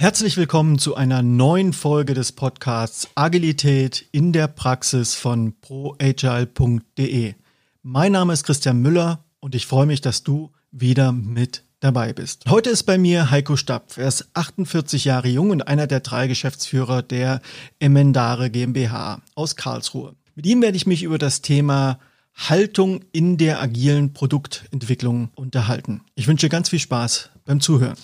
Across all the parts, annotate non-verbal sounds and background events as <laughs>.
Herzlich willkommen zu einer neuen Folge des Podcasts Agilität in der Praxis von proagile.de. Mein Name ist Christian Müller und ich freue mich, dass du wieder mit dabei bist. Heute ist bei mir Heiko Stapf. Er ist 48 Jahre jung und einer der drei Geschäftsführer der Emendare GmbH aus Karlsruhe. Mit ihm werde ich mich über das Thema Haltung in der agilen Produktentwicklung unterhalten. Ich wünsche ganz viel Spaß beim Zuhören.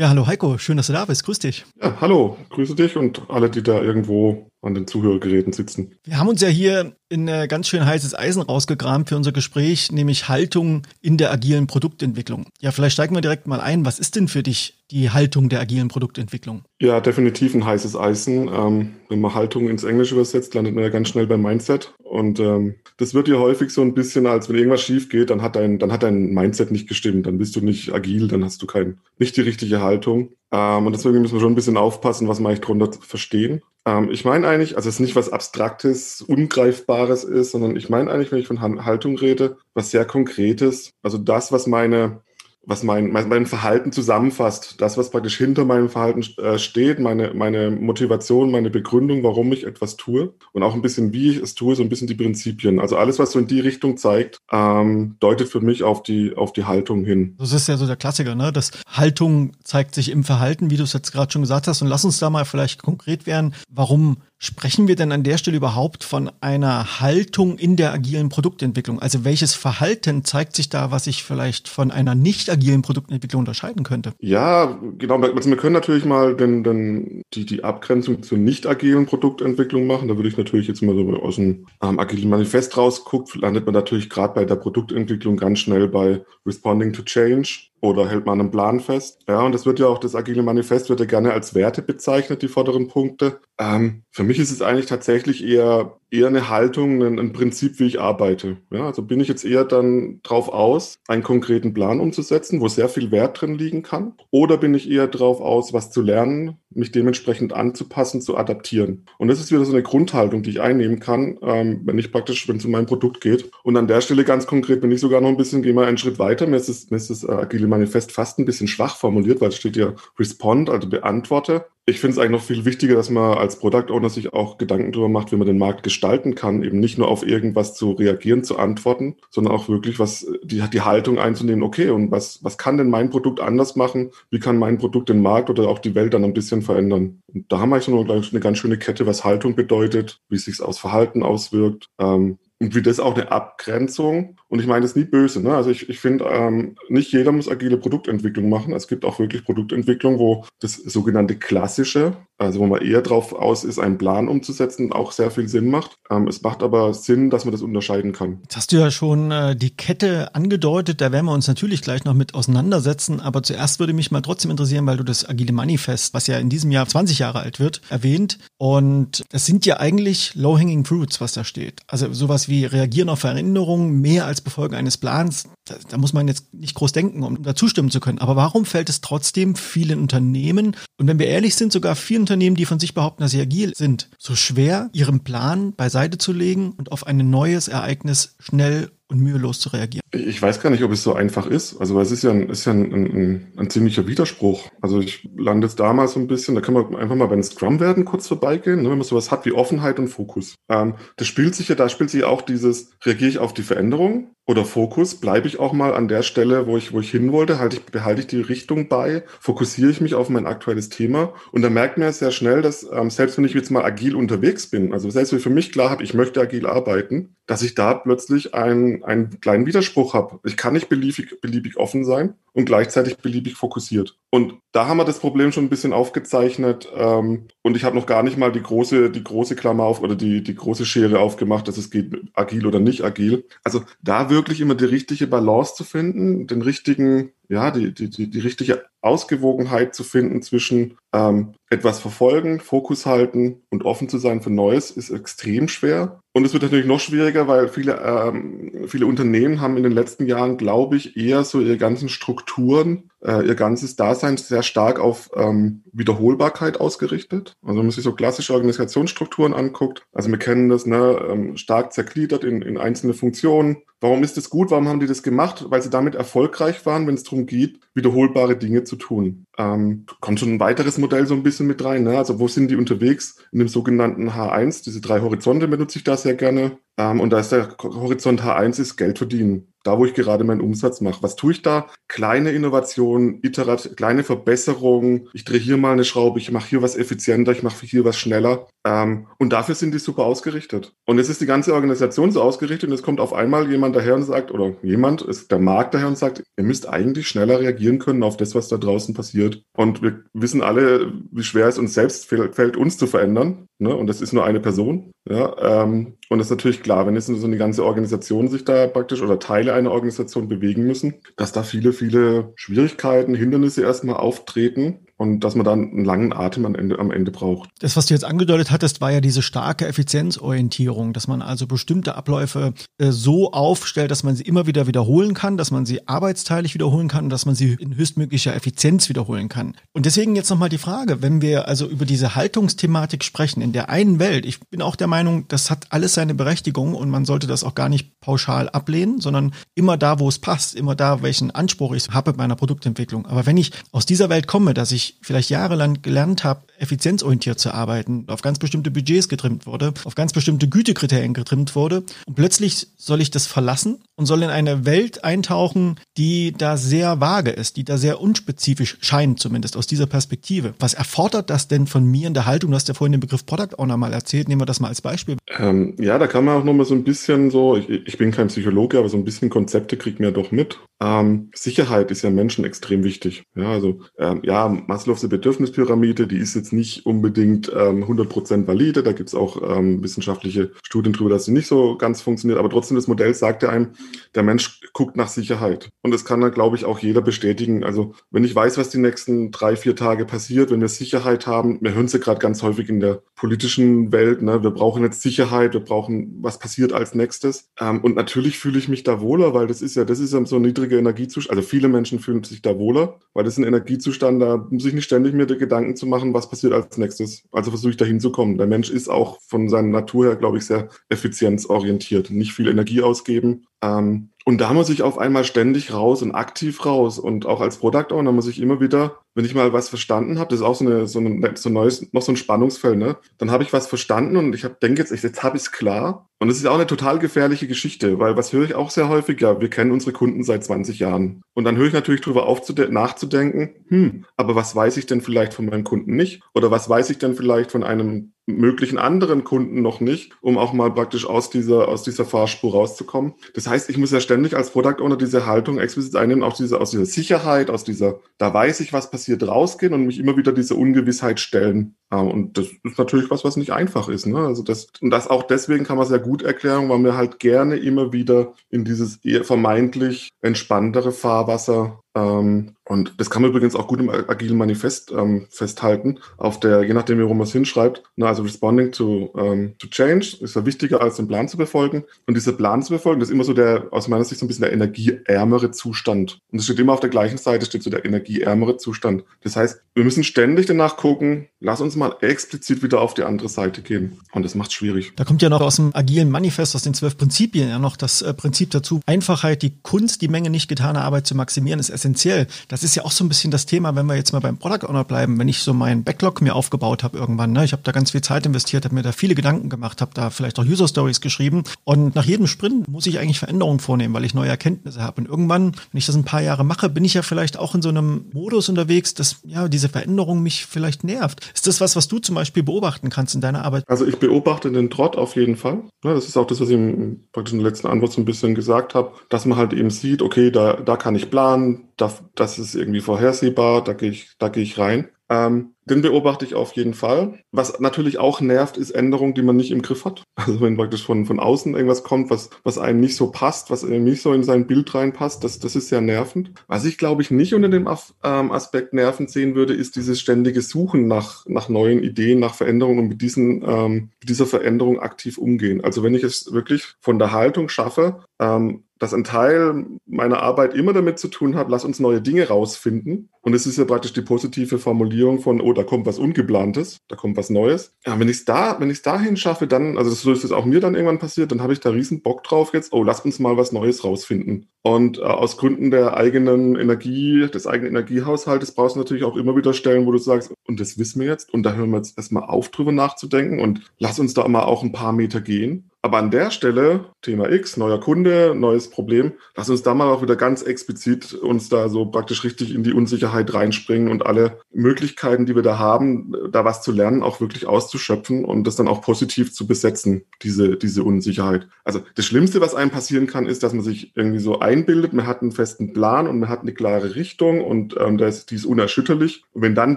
Ja, hallo Heiko, schön, dass du da bist. Grüß dich. Ja, hallo, grüße dich und alle, die da irgendwo an den Zuhörgeräten sitzen. Wir haben uns ja hier in äh, ganz schön heißes Eisen rausgegraben für unser Gespräch, nämlich Haltung in der agilen Produktentwicklung. Ja, vielleicht steigen wir direkt mal ein. Was ist denn für dich die Haltung der agilen Produktentwicklung? Ja, definitiv ein heißes Eisen. Ähm, wenn man Haltung ins Englische übersetzt, landet man ja ganz schnell beim Mindset. Und ähm, das wird ja häufig so ein bisschen, als wenn irgendwas schief geht, dann hat dein, dann hat dein Mindset nicht gestimmt, dann bist du nicht agil, dann hast du kein, nicht die richtige Haltung. Ähm, und deswegen müssen wir schon ein bisschen aufpassen, was wir eigentlich drunter verstehen. Ähm, ich meine eigentlich, also es ist nicht was Abstraktes, Ungreifbares ist, sondern ich meine eigentlich, wenn ich von Haltung rede, was sehr Konkretes. Also das, was meine was mein, mein, mein Verhalten zusammenfasst. Das, was praktisch hinter meinem Verhalten äh, steht, meine, meine Motivation, meine Begründung, warum ich etwas tue und auch ein bisschen, wie ich es tue, so ein bisschen die Prinzipien. Also alles, was so in die Richtung zeigt, ähm, deutet für mich auf die, auf die Haltung hin. Das ist ja so der Klassiker, ne? Das Haltung zeigt sich im Verhalten, wie du es jetzt gerade schon gesagt hast. Und lass uns da mal vielleicht konkret werden. Warum Sprechen wir denn an der Stelle überhaupt von einer Haltung in der agilen Produktentwicklung? Also welches Verhalten zeigt sich da, was sich vielleicht von einer nicht agilen Produktentwicklung unterscheiden könnte? Ja, genau. Also wir können natürlich mal den, den, die, die Abgrenzung zur nicht agilen Produktentwicklung machen. Da würde ich natürlich jetzt mal so aus dem ähm, agilen Manifest rausgucken, landet man natürlich gerade bei der Produktentwicklung ganz schnell bei Responding to Change oder hält man einen Plan fest. Ja, und das wird ja auch, das agile Manifest wird ja gerne als Werte bezeichnet, die vorderen Punkte. Ähm, für mich ist es eigentlich tatsächlich eher eher eine Haltung, ein, ein, Prinzip, wie ich arbeite. Ja, also bin ich jetzt eher dann drauf aus, einen konkreten Plan umzusetzen, wo sehr viel Wert drin liegen kann? Oder bin ich eher drauf aus, was zu lernen, mich dementsprechend anzupassen, zu adaptieren? Und das ist wieder so eine Grundhaltung, die ich einnehmen kann, ähm, wenn ich praktisch, wenn es um mein Produkt geht. Und an der Stelle ganz konkret bin ich sogar noch ein bisschen, gehe mal einen Schritt weiter. Mir ist das, mir ist das äh, Agile Manifest fast ein bisschen schwach formuliert, weil es steht ja Respond, also beantworte. Ich finde es eigentlich noch viel wichtiger, dass man als Product Owner sich auch Gedanken darüber macht, wie man den Markt gestalten kann, eben nicht nur auf irgendwas zu reagieren, zu antworten, sondern auch wirklich was, die, die Haltung einzunehmen, okay, und was, was kann denn mein Produkt anders machen? Wie kann mein Produkt den Markt oder auch die Welt dann ein bisschen verändern? Und da haben wir eigentlich eine, eine ganz schöne Kette, was Haltung bedeutet, wie es sich aus Verhalten auswirkt. Ähm, und wie das auch eine Abgrenzung. Und ich meine das nie böse. Ne? Also ich, ich finde, ähm, nicht jeder muss agile Produktentwicklung machen. Es gibt auch wirklich Produktentwicklung, wo das sogenannte klassische, also wo man eher drauf aus ist, einen Plan umzusetzen, auch sehr viel Sinn macht. Ähm, es macht aber Sinn, dass man das unterscheiden kann. Jetzt hast du ja schon äh, die Kette angedeutet, da werden wir uns natürlich gleich noch mit auseinandersetzen, aber zuerst würde mich mal trotzdem interessieren, weil du das Agile Manifest, was ja in diesem Jahr 20 Jahre alt wird, erwähnt. Und das sind ja eigentlich Low-Hanging Fruits, was da steht. Also sowas wie reagieren auf Veränderungen mehr als Befolgen eines Plans. Da, da muss man jetzt nicht groß denken, um da zustimmen zu können. Aber warum fällt es trotzdem vielen Unternehmen und wenn wir ehrlich sind, sogar vielen Unternehmen, die von sich behaupten, dass sie agil sind, so schwer, ihren Plan beiseite zu legen und auf ein neues Ereignis schnell und mühelos zu reagieren. Ich weiß gar nicht, ob es so einfach ist. Also es ist ja ein, ist ja ein, ein, ein ziemlicher Widerspruch. Also ich lande jetzt da mal so ein bisschen, da kann man einfach mal beim Scrum werden kurz vorbeigehen, ne, wenn man sowas hat wie Offenheit und Fokus. Ähm, das spielt sich ja, da spielt sich auch dieses, reagiere ich auf die Veränderung oder Fokus, bleibe ich auch mal an der Stelle, wo ich, wo ich hin wollte, halte ich, behalte ich die Richtung bei, fokussiere ich mich auf mein aktuelles Thema und da merkt man ja sehr schnell, dass ähm, selbst wenn ich jetzt mal agil unterwegs bin, also selbst wenn ich für mich klar habe, ich möchte agil arbeiten, dass ich da plötzlich einen, einen kleinen Widerspruch habe. Ich kann nicht beliebig, beliebig offen sein und gleichzeitig beliebig fokussiert. Und da haben wir das Problem schon ein bisschen aufgezeichnet. Ähm, und ich habe noch gar nicht mal die große, die große Klammer auf oder die, die große Schere aufgemacht, dass es geht agil oder nicht agil. Also da wirklich immer die richtige Balance zu finden, den richtigen, ja, die, die, die, die richtige Ausgewogenheit zu finden zwischen Ähm, etwas verfolgen, Fokus halten und offen zu sein für Neues ist extrem schwer. Und es wird natürlich noch schwieriger, weil viele, ähm, viele Unternehmen haben in den letzten Jahren, glaube ich, eher so ihre ganzen Strukturen, äh, ihr ganzes Dasein sehr stark auf ähm, Wiederholbarkeit ausgerichtet. Also wenn man sich so klassische Organisationsstrukturen anguckt, also wir kennen das, ne, ähm, stark zergliedert in, in einzelne Funktionen. Warum ist das gut? Warum haben die das gemacht? Weil sie damit erfolgreich waren, wenn es darum geht, wiederholbare Dinge zu tun. Ähm, kommt schon ein weiteres Modell so ein bisschen mit rein. Ne? Also wo sind die unterwegs? In dem sogenannten H1, diese drei Horizonte benutze ich da sehr gerne. Ähm, und da ist der Horizont H1 ist Geld verdienen da wo ich gerade meinen Umsatz mache. Was tue ich da? Kleine Innovationen, iterat kleine Verbesserungen. Ich drehe hier mal eine Schraube, ich mache hier was effizienter, ich mache hier was schneller. Ähm, und dafür sind die super ausgerichtet. Und es ist die ganze Organisation so ausgerichtet und es kommt auf einmal jemand daher und sagt, oder jemand, ist der Markt daher und sagt, ihr müsst eigentlich schneller reagieren können auf das, was da draußen passiert. Und wir wissen alle, wie schwer es uns selbst fällt, uns zu verändern. Ne? Und das ist nur eine Person. Ja? Ähm, und das ist natürlich klar, wenn jetzt so eine ganze Organisation sich da praktisch oder Teile einer Organisation bewegen müssen, dass da viele, viele Schwierigkeiten, Hindernisse erstmal auftreten und dass man dann einen langen Atem am Ende, am Ende braucht. Das, was du jetzt angedeutet hattest, war ja diese starke Effizienzorientierung, dass man also bestimmte Abläufe äh, so aufstellt, dass man sie immer wieder wiederholen kann, dass man sie arbeitsteilig wiederholen kann und dass man sie in höchstmöglicher Effizienz wiederholen kann. Und deswegen jetzt nochmal die Frage, wenn wir also über diese Haltungsthematik sprechen, in der einen Welt, ich bin auch der Meinung, das hat alles seine Berechtigung und man sollte das auch gar nicht pauschal ablehnen, sondern immer da, wo es passt, immer da, welchen Anspruch ich habe bei meiner Produktentwicklung. Aber wenn ich aus dieser Welt komme, dass ich vielleicht jahrelang gelernt habe, effizienzorientiert zu arbeiten, auf ganz bestimmte Budgets getrimmt wurde, auf ganz bestimmte Gütekriterien getrimmt wurde. Und plötzlich soll ich das verlassen und soll in eine Welt eintauchen, die da sehr vage ist, die da sehr unspezifisch scheint, zumindest aus dieser Perspektive. Was erfordert das denn von mir in der Haltung? Du hast ja vorhin den Begriff Product Owner mal erzählt. Nehmen wir das mal als Beispiel. Ähm, ja, da kann man auch nochmal so ein bisschen so, ich, ich, bin kein Psychologe, aber so ein bisschen Konzepte kriegt man ja doch mit. Ähm, Sicherheit ist ja Menschen extrem wichtig. Ja, also ähm, ja, Maslows Bedürfnispyramide, die ist jetzt nicht unbedingt ähm, 100% valide. Da gibt es auch ähm, wissenschaftliche Studien darüber, dass sie nicht so ganz funktioniert. Aber trotzdem, das Modell sagt ja einem, der Mensch guckt nach Sicherheit. Und das kann dann, glaube ich, auch jeder bestätigen. Also wenn ich weiß, was die nächsten drei, vier Tage passiert, wenn wir Sicherheit haben, wir hören ja gerade ganz häufig in der politischen Welt, ne? wir brauchen jetzt Sicherheit, wir brauchen, was passiert als nächstes. Ähm, und natürlich fühle ich mich da wohler, weil das ist ja, das ist ja so ein niedriger Energiezustand. Also viele Menschen fühlen sich da wohler, weil das ist ein Energiezustand, da muss ich nicht ständig mir Gedanken zu machen, was passiert als nächstes. Also versuche ich da hinzukommen. Der Mensch ist auch von seiner Natur her, glaube ich, sehr effizienzorientiert. Nicht viel Energie ausgeben. Ähm, und da muss ich auf einmal ständig raus und aktiv raus. Und auch als Product Owner muss ich immer wieder, wenn ich mal was verstanden habe, das ist auch so, eine, so, ein, so ein neues, noch so ein Spannungsfeld, ne? Dann habe ich was verstanden und ich denke jetzt, jetzt habe ich es klar. Und das ist auch eine total gefährliche Geschichte, weil was höre ich auch sehr häufig? Ja, wir kennen unsere Kunden seit 20 Jahren. Und dann höre ich natürlich darüber auf, nachzudenken, hm, aber was weiß ich denn vielleicht von meinem Kunden nicht? Oder was weiß ich denn vielleicht von einem möglichen anderen Kunden noch nicht, um auch mal praktisch aus dieser, aus dieser Fahrspur rauszukommen. Das heißt, ich muss ja ständig als Product Owner diese Haltung explizit einnehmen, auch diese, aus dieser Sicherheit, aus dieser, da weiß ich, was passiert, rausgehen und mich immer wieder dieser Ungewissheit stellen. Und das ist natürlich was, was nicht einfach ist. Ne? Also das, und das auch deswegen kann man sehr gut erklären, weil wir halt gerne immer wieder in dieses eher vermeintlich entspanntere Fahrwasser ähm, und das kann man übrigens auch gut im agilen Manifest ähm, festhalten, auf der, je nachdem, worum man es hinschreibt, na, also responding to, ähm, to change ist ja wichtiger, als den Plan zu befolgen. Und dieser Plan zu befolgen, das ist immer so der, aus meiner Sicht so ein bisschen der energieärmere Zustand. Und es steht immer auf der gleichen Seite, steht so der energieärmere Zustand. Das heißt, wir müssen ständig danach gucken, lass uns mal explizit wieder auf die andere Seite gehen. Und das macht schwierig. Da kommt ja noch aus dem agilen Manifest, aus den zwölf Prinzipien ja noch das äh, Prinzip dazu, Einfachheit, die Kunst, die Menge nicht getaner Arbeit zu maximieren, ist essentiell. Das ist ja auch so ein bisschen das Thema, wenn wir jetzt mal beim Product Owner bleiben, wenn ich so meinen Backlog mir aufgebaut habe irgendwann, ne? ich habe da ganz viel Zeit investiert, habe mir da viele Gedanken gemacht, habe da vielleicht auch User Stories geschrieben und nach jedem Sprint muss ich eigentlich Veränderungen vornehmen, weil ich neue Erkenntnisse habe und irgendwann, wenn ich das ein paar Jahre mache, bin ich ja vielleicht auch in so einem Modus unterwegs, dass ja diese Veränderung mich vielleicht nervt. Ist das was, was du zum Beispiel beobachten kannst in deiner Arbeit? Also ich beobachte den Trott auf jeden Fall. Das ist auch das, was ich im, praktisch in der letzten Antwort so ein bisschen gesagt habe, dass man halt eben sieht, okay, da, da kann ich planen, das, das ist irgendwie vorhersehbar, da gehe ich, da gehe ich rein. Ähm, Den beobachte ich auf jeden Fall. Was natürlich auch nervt, ist Änderung, die man nicht im Griff hat. Also wenn praktisch von, von außen irgendwas kommt, was, was einem nicht so passt, was einem nicht so in sein Bild reinpasst, das, das ist sehr nervend. Was ich glaube ich nicht unter dem ähm, Aspekt nervend sehen würde, ist dieses ständige Suchen nach, nach neuen Ideen, nach Veränderungen und mit diesen, ähm, mit dieser Veränderung aktiv umgehen. Also wenn ich es wirklich von der Haltung schaffe, ähm, dass ein Teil meiner Arbeit immer damit zu tun hat, lass uns neue Dinge rausfinden. Und es ist ja praktisch die positive Formulierung von, oh, da kommt was Ungeplantes, da kommt was Neues. Ja, wenn ich es da, wenn ich es dahin schaffe, dann, also so ist es auch mir dann irgendwann passiert, dann habe ich da riesen Bock drauf jetzt, oh, lass uns mal was Neues rausfinden. Und äh, aus Gründen der eigenen Energie, des eigenen Energiehaushaltes brauchst du natürlich auch immer wieder Stellen, wo du sagst, und das wissen wir jetzt, und da hören wir jetzt erstmal auf, drüber nachzudenken und lass uns da mal auch ein paar Meter gehen. Aber an der Stelle, Thema X, neuer Kunde, neues Problem, lass uns da mal auch wieder ganz explizit uns da so praktisch richtig in die Unsicherheit reinspringen und alle Möglichkeiten, die wir da haben, da was zu lernen, auch wirklich auszuschöpfen und das dann auch positiv zu besetzen, diese, diese Unsicherheit. Also das Schlimmste, was einem passieren kann, ist, dass man sich irgendwie so einbildet, man hat einen festen Plan und man hat eine klare Richtung und ähm, das, die ist unerschütterlich. Und wenn dann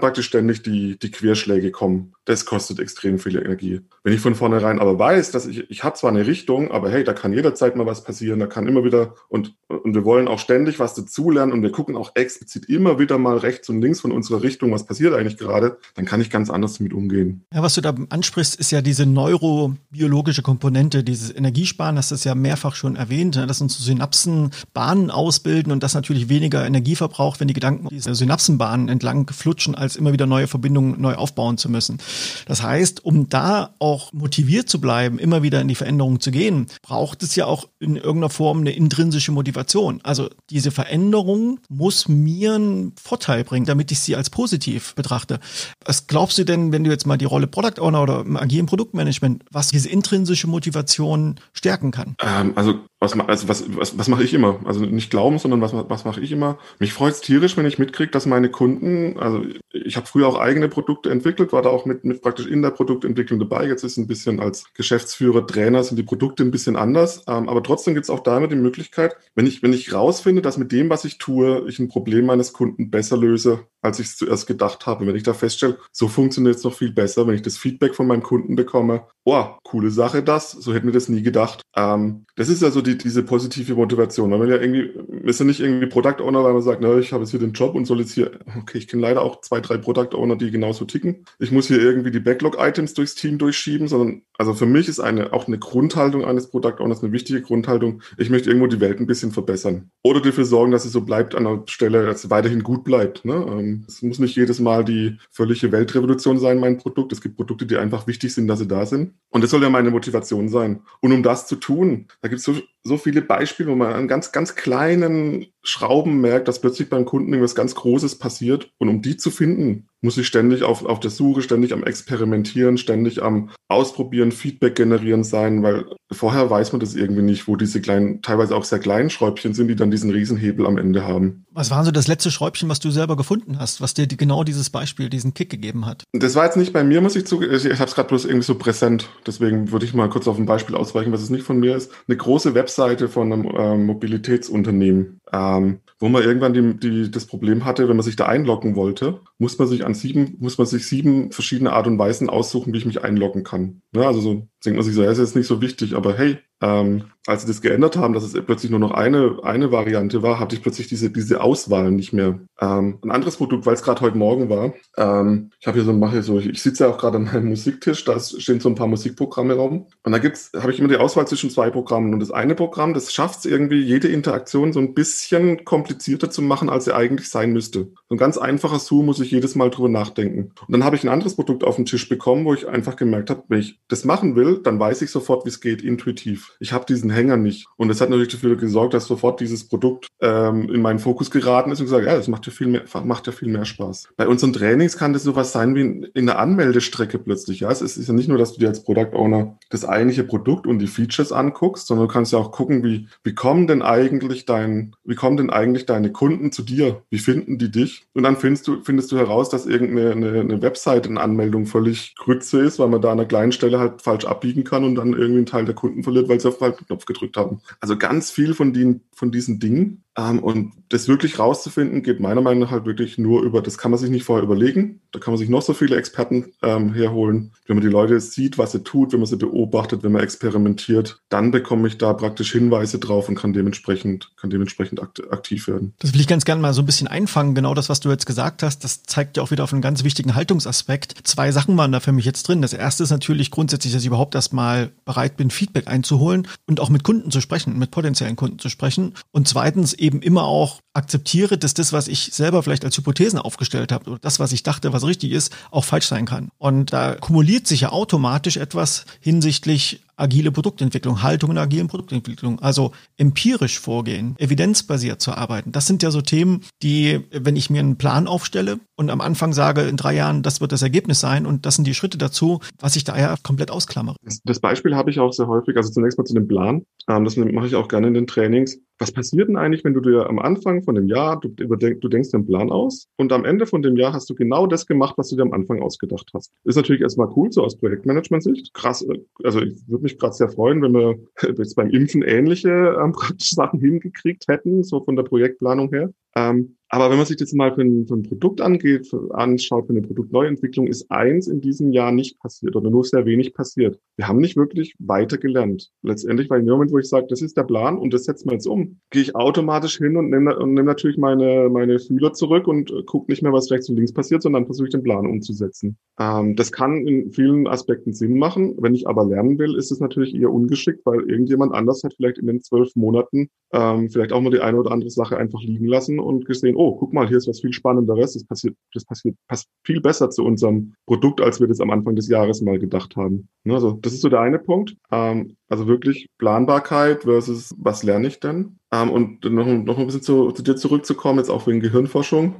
praktisch ständig die, die Querschläge kommen, das kostet extrem viel Energie. Wenn ich von vornherein aber weiß, dass ich, ich habe zwar eine Richtung, aber hey, da kann jederzeit mal was passieren, da kann immer wieder und, und wir wollen auch ständig was dazulernen und wir gucken auch explizit immer wieder mal rechts und links von unserer Richtung, was passiert eigentlich gerade, dann kann ich ganz anders damit umgehen. Ja, was du da ansprichst, ist ja diese neurobiologische Komponente, dieses Energiesparen, hast du ja mehrfach schon erwähnt, ne, dass unsere Synapsen Bahnen ausbilden und das natürlich weniger Energie verbraucht, wenn die Gedanken diese Synapsenbahnen entlang flutschen, als immer wieder neue Verbindungen neu aufbauen zu müssen. Das heißt, um da auch motiviert zu bleiben, immer wieder in die Veränderung zu gehen, braucht es ja auch in irgendeiner Form eine intrinsische Motivation. Also diese Veränderung muss mir einen Vorteil bringen, damit ich sie als positiv betrachte. Was glaubst du denn, wenn du jetzt mal die Rolle Product Owner oder im agilen Produktmanagement, was diese intrinsische Motivation stärken kann? Ähm, also was, also was, was, was mache ich immer? Also nicht glauben, sondern was, was mache ich immer? Mich freut es tierisch, wenn ich mitkriege, dass meine Kunden, also ich habe früher auch eigene Produkte entwickelt, war da auch mit, mit praktisch in der Produktentwicklung dabei. Jetzt ist ein bisschen als Geschäftsführer, Trainer sind die Produkte ein bisschen anders. Ähm, aber trotzdem gibt es auch damit die Möglichkeit, wenn ich, wenn ich rausfinde, dass mit dem, was ich tue, ich ein Problem meines Kunden besser löse, als ich es zuerst gedacht habe. Wenn ich da feststelle, so funktioniert es noch viel besser, wenn ich das Feedback von meinem Kunden bekomme, oh, coole Sache das, so hätten wir das nie gedacht. Ähm, das ist also die, diese positive Motivation. Weil wir ja irgendwie, wir sind nicht irgendwie Product Owner, weil man sagt, na, ich habe jetzt hier den Job und soll jetzt hier, okay, ich kenne leider auch zwei, drei Product Owner, die genauso ticken. Ich muss hier irgendwie die Backlog-Items durchs Team durchschieben, sondern also für mich ist eine, auch eine Grundhaltung eines Product Owners eine wichtige Grundhaltung. Ich möchte irgendwo die Welt ein bisschen verbessern. Oder dafür sorgen, dass es so bleibt an der Stelle, dass es weiterhin gut bleibt. Ne? Ähm, es muss nicht jedes Mal die völlige Weltrevolution sein, mein Produkt. Es gibt Produkte, die einfach wichtig sind, dass sie da sind. Und das soll ja meine Motivation sein. Und um das zu tun, da gibt es so, so viele Beispiele, wo man an ganz, ganz kleinen Schrauben merkt, dass plötzlich beim Kunden irgendwas ganz Großes passiert. Und um die zu finden, muss ich ständig auf, auf der Suche, ständig am Experimentieren, ständig am Ausprobieren, Feedback generieren sein, weil vorher weiß man das irgendwie nicht, wo diese kleinen, teilweise auch sehr kleinen Schräubchen sind, die dann diesen Riesenhebel am Ende haben. Was war so das letzte Schräubchen, was du selber gefunden hast, was dir genau dieses Beispiel, diesen Kick gegeben hat? Das war jetzt nicht bei mir, muss ich zugeben. Ich, ich habe es gerade bloß irgendwie so präsent. Deswegen würde ich mal kurz auf ein Beispiel ausweichen, was es nicht von mir ist. Eine große Webseite von einem äh, Mobilitätsunternehmen ähm, wo man irgendwann die, die, das Problem hatte, wenn man sich da einloggen wollte, muss man sich an sieben, muss man sich sieben verschiedene Art und Weisen aussuchen, wie ich mich einloggen kann. Ja, also so denkt man sich so, ja, ist jetzt nicht so wichtig, aber hey, ähm, als sie das geändert haben, dass es plötzlich nur noch eine, eine Variante war, hatte ich plötzlich diese, diese Auswahl nicht mehr. Ähm, ein anderes Produkt, weil es gerade heute Morgen war, ähm, ich habe hier so, mache so, ich, ich sitze ja auch gerade an meinem Musiktisch, da stehen so ein paar Musikprogramme rum. Und da gibt's, habe ich immer die Auswahl zwischen zwei Programmen. Und das eine Programm, das schafft es irgendwie, jede Interaktion so ein bisschen komplizierter zu machen, als sie eigentlich sein müsste. So ein ganz einfacher Zoom muss ich jedes Mal drüber nachdenken. Und dann habe ich ein anderes Produkt auf den Tisch bekommen, wo ich einfach gemerkt habe, wenn ich das machen will, dann weiß ich sofort, wie es geht, intuitiv. Ich habe diesen Hänger nicht. Und das hat natürlich dafür gesorgt, dass sofort dieses Produkt ähm, in meinen Fokus geraten ist und gesagt, ja, das macht ja viel mehr, macht ja viel mehr Spaß. Bei unseren Trainings kann das sowas sein wie in, in der Anmeldestrecke plötzlich. Ja, es ist, ja nicht nur, dass du dir als Product Owner das eigentliche Produkt und die Features anguckst, sondern du kannst ja auch gucken, wie, wie kommen denn eigentlich dein, wie kommen denn eigentlich deine Kunden zu dir? Wie finden die dich? Und dann findest du, findest du heraus, dass irgendeine eine, eine Webseitenanmeldung völlig Grütze ist, weil man da an einer kleinen Stelle halt falsch abbiegen kann und dann irgendwie einen Teil der Kunden verliert, weil sie auf den falschen Knopf gedrückt haben. Also ganz viel von, den, von diesen Dingen und das wirklich rauszufinden, geht meiner Meinung nach halt wirklich nur über, das kann man sich nicht vorher überlegen. Da kann man sich noch so viele Experten ähm, herholen. Wenn man die Leute sieht, was sie tut, wenn man sie beobachtet, wenn man experimentiert, dann bekomme ich da praktisch Hinweise drauf und kann dementsprechend, kann dementsprechend aktiv werden. Das will ich ganz gerne mal so ein bisschen einfangen. Genau das, was du jetzt gesagt hast, das zeigt ja auch wieder auf einen ganz wichtigen Haltungsaspekt. Zwei Sachen waren da für mich jetzt drin. Das erste ist natürlich grundsätzlich, dass ich überhaupt erstmal bereit bin, Feedback einzuholen und auch mit Kunden zu sprechen, mit potenziellen Kunden zu sprechen. Und zweitens eben immer auch akzeptiere, dass das, was ich selber vielleicht als Hypothesen aufgestellt habe, oder das, was ich dachte, was richtig ist, auch falsch sein kann. Und da kumuliert sich ja automatisch etwas hinsichtlich agile Produktentwicklung, Haltung in agilen Produktentwicklung, also empirisch vorgehen, evidenzbasiert zu arbeiten. Das sind ja so Themen, die, wenn ich mir einen Plan aufstelle und am Anfang sage, in drei Jahren, das wird das Ergebnis sein und das sind die Schritte dazu, was ich da ja komplett ausklammere. Das Beispiel habe ich auch sehr häufig, also zunächst mal zu dem Plan, ähm, das mache ich auch gerne in den Trainings. Was passiert denn eigentlich, wenn du dir am Anfang von dem Jahr, du, du denkst den Plan aus und am Ende von dem Jahr hast du genau das gemacht, was du dir am Anfang ausgedacht hast? Ist natürlich erstmal cool, so aus Projektmanagement-Sicht. Krass, äh, also ich würde mich gerade sehr freuen, wenn wir <laughs> jetzt beim Impfen ähnliche ähm, <laughs> Sachen hingekriegt hätten, so von der Projektplanung her. Ähm, aber wenn man sich das mal für ein, für ein Produkt angeht, für, anschaut, für eine Produktneuentwicklung, ist eins in diesem Jahr nicht passiert oder nur sehr wenig passiert. Wir haben nicht wirklich weiter gelernt. Letztendlich, weil in dem Moment, wo ich sage, das ist der Plan und das setzen wir jetzt um, gehe ich automatisch hin und nehme und nehm natürlich meine, meine Fühler zurück und äh, gucke nicht mehr, was rechts und links passiert, sondern versuche ich den Plan umzusetzen. Ähm, das kann in vielen Aspekten Sinn machen. Wenn ich aber lernen will, ist es natürlich eher ungeschickt, weil irgendjemand anders hat vielleicht in den zwölf Monaten ähm, vielleicht auch mal die eine oder andere Sache einfach liegen lassen und gesehen, oh, guck mal, hier ist was viel Spannenderes, das passiert, das passiert, passt viel besser zu unserem Produkt, als wir das am Anfang des Jahres mal gedacht haben. Ne, also, das ist so der eine Punkt. Ähm, also wirklich Planbarkeit versus was lerne ich denn? Ähm, und noch, noch ein bisschen zu, zu dir zurückzukommen, jetzt auch wegen Gehirnforschung.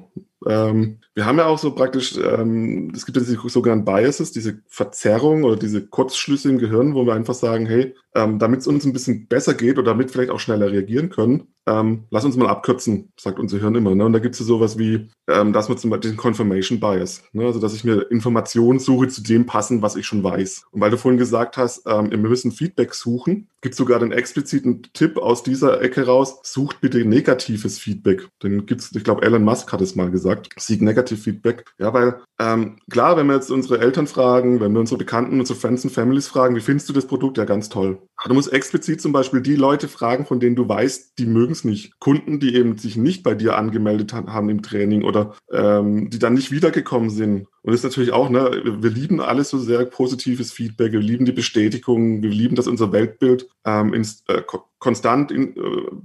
Ähm, wir haben ja auch so praktisch, ähm, es gibt ja diese sogenannten Biases, diese Verzerrung oder diese Kurzschlüsse im Gehirn, wo wir einfach sagen, hey, ähm, damit es uns ein bisschen besser geht oder damit vielleicht auch schneller reagieren können, ähm, lass uns mal abkürzen, sagt unser Hirn immer. Ne? Und da gibt es ja sowas wie, ähm, dass man zum Beispiel den Confirmation Bias, ne? also dass ich mir Informationen suche, zu dem passen, was ich schon weiß. Und weil du vorhin gesagt hast, wir müssen Feedback suchen, gibt es sogar den expliziten Tipp aus dieser Ecke raus, sucht bitte negatives Feedback. Den gibt's, ich glaube, Elon Musk hat es mal gesagt, Sieg Negative Feedback. Ja, weil ähm, klar, wenn wir jetzt unsere Eltern fragen, wenn wir unsere Bekannten, unsere Friends und Families fragen, wie findest du das Produkt? Ja, ganz toll. Aber du musst explizit zum Beispiel die Leute fragen, von denen du weißt, die mögen es nicht. Kunden, die eben sich nicht bei dir angemeldet haben im Training oder ähm, die dann nicht wiedergekommen sind. Und das ist natürlich auch, ne, wir lieben alles so sehr positives Feedback, wir lieben die Bestätigung, wir lieben, dass unser Weltbild ähm, ins, äh, konstant in, äh,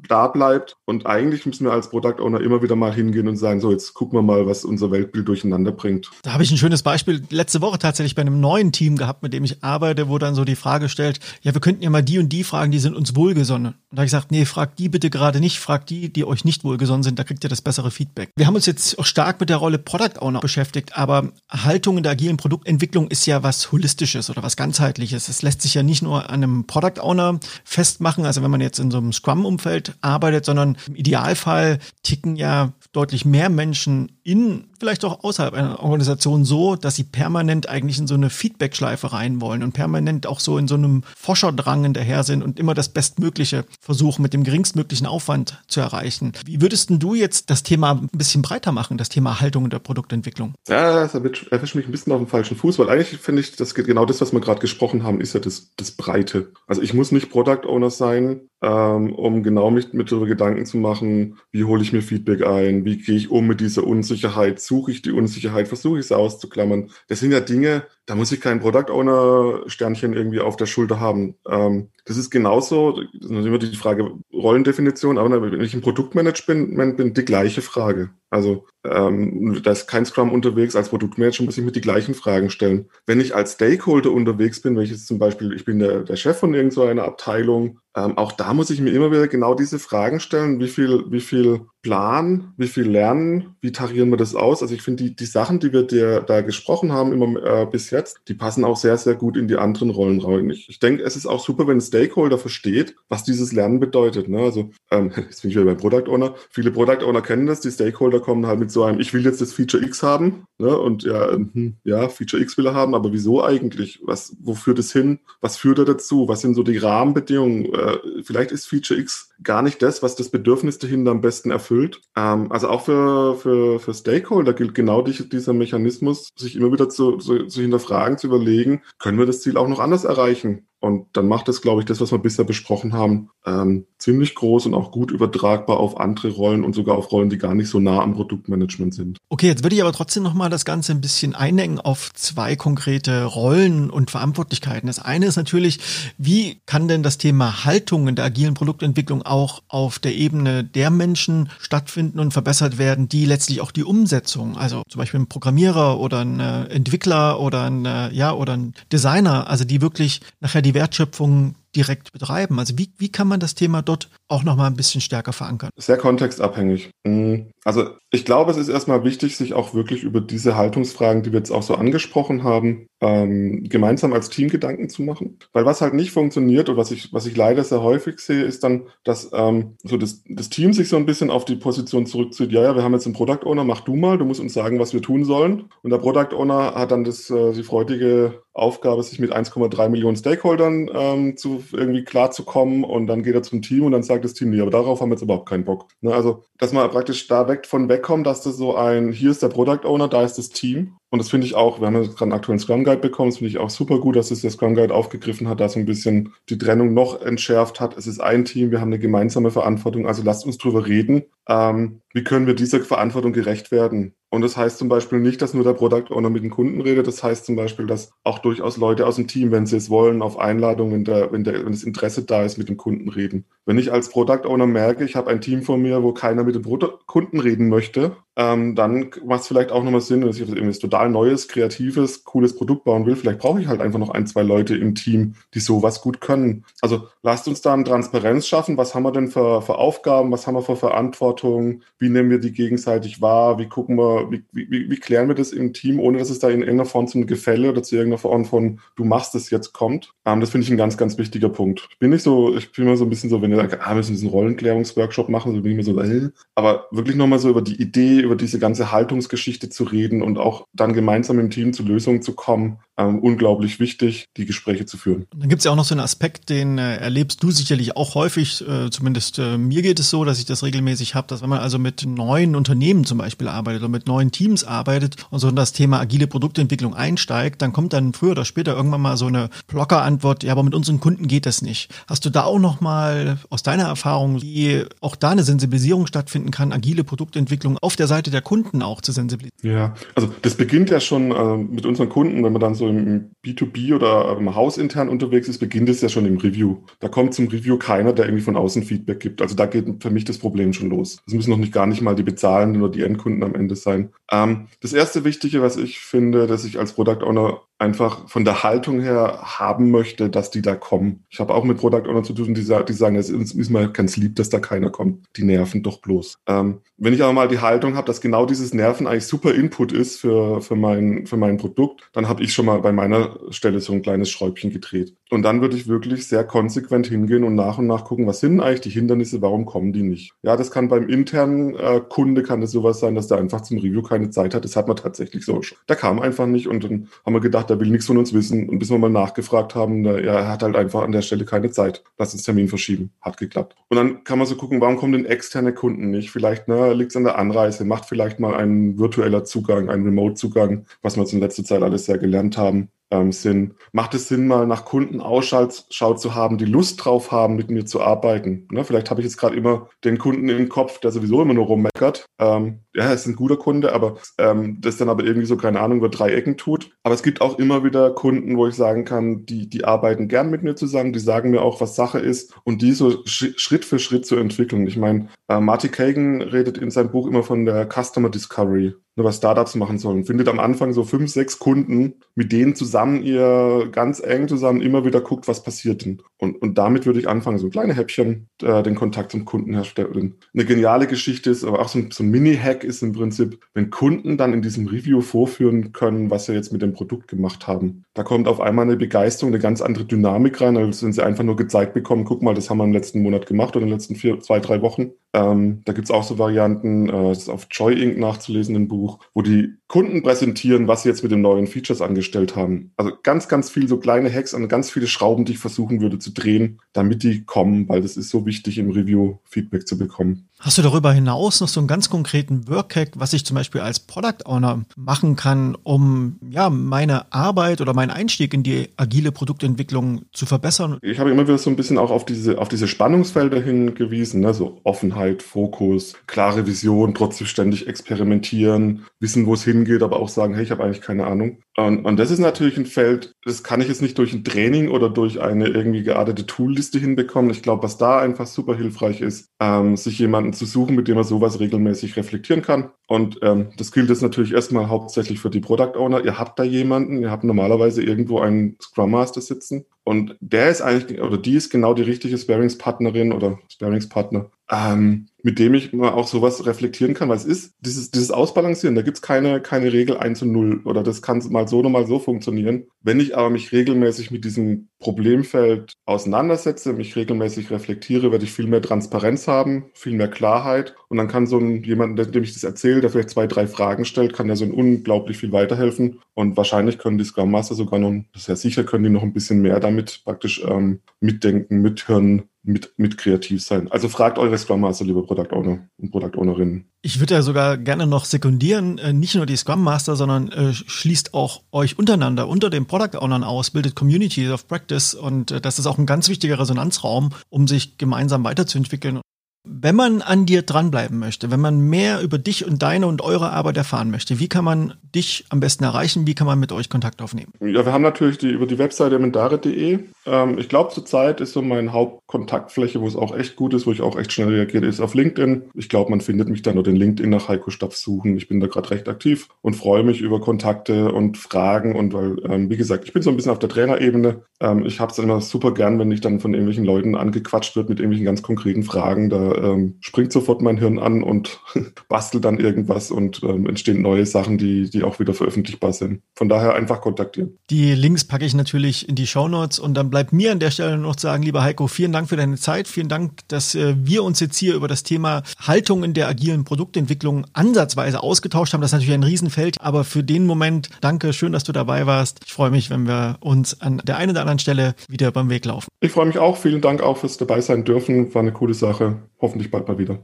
da bleibt. Und eigentlich müssen wir als Product Owner immer wieder mal hingehen und sagen, so, jetzt gucken wir mal, was unser Weltbild durcheinander bringt. Da habe ich ein schönes Beispiel letzte Woche tatsächlich bei einem neuen Team gehabt, mit dem ich arbeite, wo dann so die Frage stellt, ja, wir könnten ja mal die und die fragen, die sind uns wohlgesonnen. Und da habe ich gesagt, nee, fragt die bitte gerade nicht, fragt die, die euch nicht wohlgesonnen sind, da kriegt ihr das bessere Feedback. Wir haben uns jetzt auch stark mit der Rolle Product Owner beschäftigt, aber Haltung in der agilen Produktentwicklung ist ja was Holistisches oder was ganzheitliches. Es lässt sich ja nicht nur an einem Product Owner festmachen, also wenn man jetzt in so einem Scrum-Umfeld arbeitet, sondern im Idealfall ticken ja deutlich mehr Menschen in, vielleicht auch außerhalb einer Organisation so, dass sie permanent eigentlich in so eine Feedback-Schleife rein wollen und permanent auch so in so einem Forscherdrang hinterher sind und immer das Bestmögliche versuchen, mit dem geringstmöglichen Aufwand zu erreichen. Wie würdest du jetzt das Thema ein bisschen breiter machen, das Thema Haltung der Produktentwicklung? Ja, das erwischt mich ein bisschen auf dem falschen Fuß, weil eigentlich finde ich, das geht genau das, was wir gerade gesprochen haben, ist ja das, das Breite. Also ich muss nicht Product Owner sein, ähm, um genau mich mit darüber Gedanken zu machen, wie hole ich mir Feedback ein, wie gehe ich um mit dieser Unsicherheit, suche ich die Unsicherheit, versuche ich es auszuklammern. Das sind ja Dinge, da muss ich kein Product Owner Sternchen irgendwie auf der Schulter haben. Ähm, das ist genauso, das ist immer die Frage Rollendefinition, aber wenn ich im Produktmanagement bin, die gleiche Frage. Also ähm, da ist kein Scrum unterwegs. Als Produktmanager muss ich mir die gleichen Fragen stellen. Wenn ich als Stakeholder unterwegs bin, jetzt zum Beispiel, ich bin der, der Chef von irgendeiner Abteilung, ähm, auch da muss ich mir immer wieder genau diese Fragen stellen. Wie viel, wie viel Plan, wie viel Lernen, wie tarieren wir das aus? Also ich finde, die, die Sachen, die wir dir da gesprochen haben immer äh, bis jetzt, die passen auch sehr, sehr gut in die anderen Rollen rein. Ich, ich denke, es ist auch super, wenn ein Stakeholder versteht, was dieses Lernen bedeutet. Ne? Also ähm, <laughs> jetzt bin ich wieder beim Product Owner. Viele Product Owner kennen das, die Stakeholder kommen halt mit so einem, ich will jetzt das Feature X haben. Ne? Und ja, hm, ja, Feature X will er haben, aber wieso eigentlich? Was, wo führt es hin? Was führt er dazu? Was sind so die Rahmenbedingungen? Äh, vielleicht ist Feature X gar nicht das, was das Bedürfnis dahinter am besten erfüllt. Ähm, also auch für, für, für Stakeholder gilt genau die, dieser Mechanismus, sich immer wieder zu, zu, zu hinterfragen, zu überlegen, können wir das Ziel auch noch anders erreichen? Und dann macht es, glaube ich, das, was wir bisher besprochen haben, ähm, ziemlich groß und auch gut übertragbar auf andere Rollen und sogar auf Rollen, die gar nicht so nah am Produktmanagement sind. Okay, jetzt würde ich aber trotzdem nochmal das Ganze ein bisschen einengen auf zwei konkrete Rollen und Verantwortlichkeiten. Das eine ist natürlich, wie kann denn das Thema Haltung in der agilen Produktentwicklung auch auf der Ebene der Menschen stattfinden und verbessert werden, die letztlich auch die Umsetzung, also zum Beispiel ein Programmierer oder ein äh, Entwickler oder ein, äh, ja, oder ein Designer, also die wirklich nachher die die Wertschöpfung direkt betreiben. Also wie, wie kann man das Thema dort auch noch mal ein bisschen stärker verankern? Sehr kontextabhängig. Mhm. Also ich glaube, es ist erstmal wichtig, sich auch wirklich über diese Haltungsfragen, die wir jetzt auch so angesprochen haben, ähm, gemeinsam als Team Gedanken zu machen. Weil was halt nicht funktioniert und was ich, was ich leider sehr häufig sehe, ist dann, dass ähm, so das, das Team sich so ein bisschen auf die Position zurückzieht, ja, ja, wir haben jetzt einen Product Owner, mach du mal, du musst uns sagen, was wir tun sollen. Und der Product Owner hat dann das, äh, die freudige Aufgabe, sich mit 1,3 Millionen Stakeholdern ähm, zu irgendwie klarzukommen und dann geht er zum Team und dann sagt Team, nee, aber darauf haben wir jetzt überhaupt keinen Bock. Ne? Also, dass man praktisch da weg von wegkommt, dass das so ein, hier ist der Product Owner, da ist das Team und das finde ich auch, wir haben jetzt gerade einen aktuellen Scrum Guide bekommen, das finde ich auch super gut, dass es der Scrum Guide aufgegriffen hat, da so ein bisschen die Trennung noch entschärft hat. Es ist ein Team, wir haben eine gemeinsame Verantwortung, also lasst uns drüber reden. Ähm, wie können wir dieser Verantwortung gerecht werden? Und das heißt zum Beispiel nicht, dass nur der Product Owner mit den Kunden redet. Das heißt zum Beispiel, dass auch durchaus Leute aus dem Team, wenn sie es wollen, auf Einladung, wenn, der, wenn, der, wenn das Interesse da ist, mit dem Kunden reden. Wenn ich als Product Owner merke, ich habe ein Team vor mir, wo keiner mit dem Kunden reden möchte, ähm, dann macht es vielleicht auch nochmal Sinn, dass ich irgendwas total Neues, Kreatives, cooles Produkt bauen will. Vielleicht brauche ich halt einfach noch ein, zwei Leute im Team, die sowas gut können. Also lasst uns da eine Transparenz schaffen. Was haben wir denn für, für Aufgaben? Was haben wir für Verantwortung? Wie nehmen wir die gegenseitig wahr? Wie gucken wir, wie, wie, wie klären wir das im Team, ohne dass es da in irgendeiner Form zum Gefälle oder zu irgendeiner Form von du machst es jetzt kommt? Ähm, das finde ich ein ganz, ganz wichtiger Punkt. Ich bin nicht so, ich bin immer so ein bisschen so, wenn ihr sagt, ah, wir müssen diesen Rollenklärungsworkshop machen, so bin ich mir so, äh, aber wirklich nochmal so über die Idee, über diese ganze Haltungsgeschichte zu reden und auch dann gemeinsam im Team zu Lösungen zu kommen, ähm, unglaublich wichtig, die Gespräche zu führen. Dann gibt es ja auch noch so einen Aspekt, den äh, erlebst du sicherlich auch häufig, äh, zumindest äh, mir geht es so, dass ich das regelmäßig habe, dass wenn man also mit neuen Unternehmen zum Beispiel arbeitet oder mit neuen Teams arbeitet und so in das Thema agile Produktentwicklung einsteigt, dann kommt dann früher oder später irgendwann mal so eine Blocker-Antwort, ja, aber mit unseren Kunden geht das nicht. Hast du da auch noch mal aus deiner Erfahrung, wie auch da eine Sensibilisierung stattfinden kann, agile Produktentwicklung auf der Seite der Kunden auch zu sensibilisieren? Ja, also das beginnt ja schon äh, mit unseren Kunden, wenn man dann so im B2B oder im Haus intern unterwegs ist, beginnt es ja schon im Review. Da kommt zum Review keiner, der irgendwie von außen Feedback gibt. Also da geht für mich das Problem schon los. Es müssen noch nicht gar nicht mal die Bezahlenden oder die Endkunden am Ende sein. Ähm, das erste Wichtige, was ich finde, dass ich als Product Owner einfach von der Haltung her haben möchte, dass die da kommen. Ich habe auch mit Product Owner zu tun, die, die sagen, es ist, mir ganz lieb, dass da keiner kommt. Die nerven doch bloß. Ähm, wenn ich aber mal die Haltung habe, dass genau dieses Nerven eigentlich super Input ist für, für, mein, für mein Produkt, dann habe ich schon mal bei meiner Stelle so ein kleines Schräubchen gedreht. Und dann würde ich wirklich sehr konsequent hingehen und nach und nach gucken, was sind eigentlich die Hindernisse, warum kommen die nicht. Ja, das kann beim internen äh, Kunde kann das sowas sein, dass der einfach zum Review keine Zeit hat. Das hat man tatsächlich so. Der kam einfach nicht und dann haben wir gedacht, der will nichts von uns wissen. Und bis wir mal nachgefragt haben, der, ja, er hat halt einfach an der Stelle keine Zeit. Lass uns Termin verschieben. Hat geklappt. Und dann kann man so gucken, warum kommen denn externe Kunden nicht? Vielleicht ne, liegt es an der Anreise, macht vielleicht mal ein virtueller Zugang, ein Remote-Zugang, was wir jetzt in letzter Zeit alles sehr gelernt haben ähm, Sinn. Macht es Sinn, mal nach Kunden Ausschau zu haben, die Lust drauf haben, mit mir zu arbeiten? Ne? Vielleicht habe ich jetzt gerade immer den Kunden im Kopf, der sowieso immer nur rummeckert. Ähm, ja, ist ein guter Kunde, aber ähm, das dann aber irgendwie so, keine Ahnung, über drei Ecken tut. Aber es gibt auch immer wieder Kunden, wo ich sagen kann, die, die arbeiten gern mit mir zusammen, die sagen mir auch, was Sache ist und die so Schritt für Schritt zu entwickeln. Ich meine, äh, Marty Kagan redet in seinem Buch immer von der Customer Discovery was Startups machen sollen. Findet am Anfang so fünf, sechs Kunden, mit denen zusammen ihr ganz eng zusammen immer wieder guckt, was passiert denn. Und, und damit würde ich anfangen, so kleine Häppchen, äh, den Kontakt zum Kunden herstellen. Eine geniale Geschichte ist, aber auch so ein, so ein Mini-Hack ist im Prinzip, wenn Kunden dann in diesem Review vorführen können, was sie jetzt mit dem Produkt gemacht haben. Da kommt auf einmal eine Begeisterung, eine ganz andere Dynamik rein, als wenn sie einfach nur gezeigt bekommen, guck mal, das haben wir im letzten Monat gemacht oder in den letzten vier, zwei, drei Wochen. Ähm, da gibt's auch so Varianten, äh, das ist auf Joy Inc. nachzulesen im Buch, wo die Kunden präsentieren, was sie jetzt mit den neuen Features angestellt haben. Also ganz, ganz viel so kleine Hacks und ganz viele Schrauben, die ich versuchen würde zu drehen, damit die kommen, weil das ist so wichtig im Review Feedback zu bekommen. Hast du darüber hinaus noch so einen ganz konkreten Workhack, was ich zum Beispiel als Product Owner machen kann, um ja meine Arbeit oder meinen Einstieg in die agile Produktentwicklung zu verbessern? Ich habe immer wieder so ein bisschen auch auf diese, auf diese Spannungsfelder hingewiesen, ne? so Offenheit, Fokus, klare Vision, trotzdem ständig experimentieren, wissen, wo es hingeht, aber auch sagen, hey, ich habe eigentlich keine Ahnung. Und, und das ist natürlich ein Feld, das kann ich jetzt nicht durch ein Training oder durch eine irgendwie geartete Toolliste hinbekommen. Ich glaube, was da einfach super hilfreich ist, ähm, sich jemanden zu suchen, mit dem man sowas regelmäßig reflektieren kann. Und ähm, das gilt jetzt natürlich erstmal hauptsächlich für die Product Owner. Ihr habt da jemanden, ihr habt normalerweise irgendwo einen Scrum Master sitzen und der ist eigentlich, oder die ist genau die richtige Sparingspartnerin oder Sparingspartner, ähm, mit dem ich mal auch sowas reflektieren kann, weil es ist dieses, dieses Ausbalancieren, da gibt's keine, keine Regel 1 zu 0 oder das kann mal so oder mal so funktionieren. Wenn ich aber mich regelmäßig mit diesem Problemfeld auseinandersetze, mich regelmäßig reflektiere, werde ich viel mehr Transparenz haben, viel mehr Klarheit und dann kann so ein jemand, dem ich das erzähle, der vielleicht zwei, drei Fragen stellt, kann der so unglaublich viel weiterhelfen und wahrscheinlich können die Scrum Master sogar noch, das ist ja sicher, können die noch ein bisschen mehr damit praktisch ähm, mitdenken, mithören, mit, mit kreativ sein. Also fragt eure Scrum Master, liebe Product Owner und Product Ownerinnen. Ich würde ja sogar gerne noch sekundieren, äh, nicht nur die Scrum Master, sondern äh, schließt auch euch untereinander, unter den Product Ownern aus, bildet Communities of Practice und äh, das ist auch ein ganz wichtiger Resonanzraum, um sich gemeinsam weiterzuentwickeln. Wenn man an dir dranbleiben möchte, wenn man mehr über dich und deine und eure Arbeit erfahren möchte, wie kann man dich am besten erreichen? Wie kann man mit euch Kontakt aufnehmen? Ja, wir haben natürlich die, über die Webseite mendare.de. Ähm, ich glaube, zurzeit ist so meine Hauptkontaktfläche, wo es auch echt gut ist, wo ich auch echt schnell reagiere, ist auf LinkedIn. Ich glaube, man findet mich dann nur den LinkedIn nach Heiko Staff suchen. Ich bin da gerade recht aktiv und freue mich über Kontakte und Fragen. Und weil, ähm, wie gesagt, ich bin so ein bisschen auf der Trainerebene. Ähm, ich habe es immer super gern, wenn ich dann von irgendwelchen Leuten angequatscht wird mit irgendwelchen ganz konkreten Fragen. Da ähm, springt sofort mein Hirn an und <laughs> bastelt dann irgendwas und ähm, entstehen neue Sachen, die, die auch wieder veröffentlichbar sind. Von daher einfach kontaktieren. Die Links packe ich natürlich in die Show Notes und dann bleibt mir an der Stelle noch zu sagen, lieber Heiko, vielen Dank für deine Zeit. Vielen Dank, dass äh, wir uns jetzt hier über das Thema Haltung in der agilen Produktentwicklung ansatzweise ausgetauscht haben. Das ist natürlich ein Riesenfeld, aber für den Moment danke, schön, dass du dabei warst. Ich freue mich, wenn wir uns an der einen oder anderen Stelle wieder beim Weg laufen. Ich freue mich auch. Vielen Dank auch fürs dabei sein dürfen. War eine coole Sache. Hoffentlich bald mal wieder.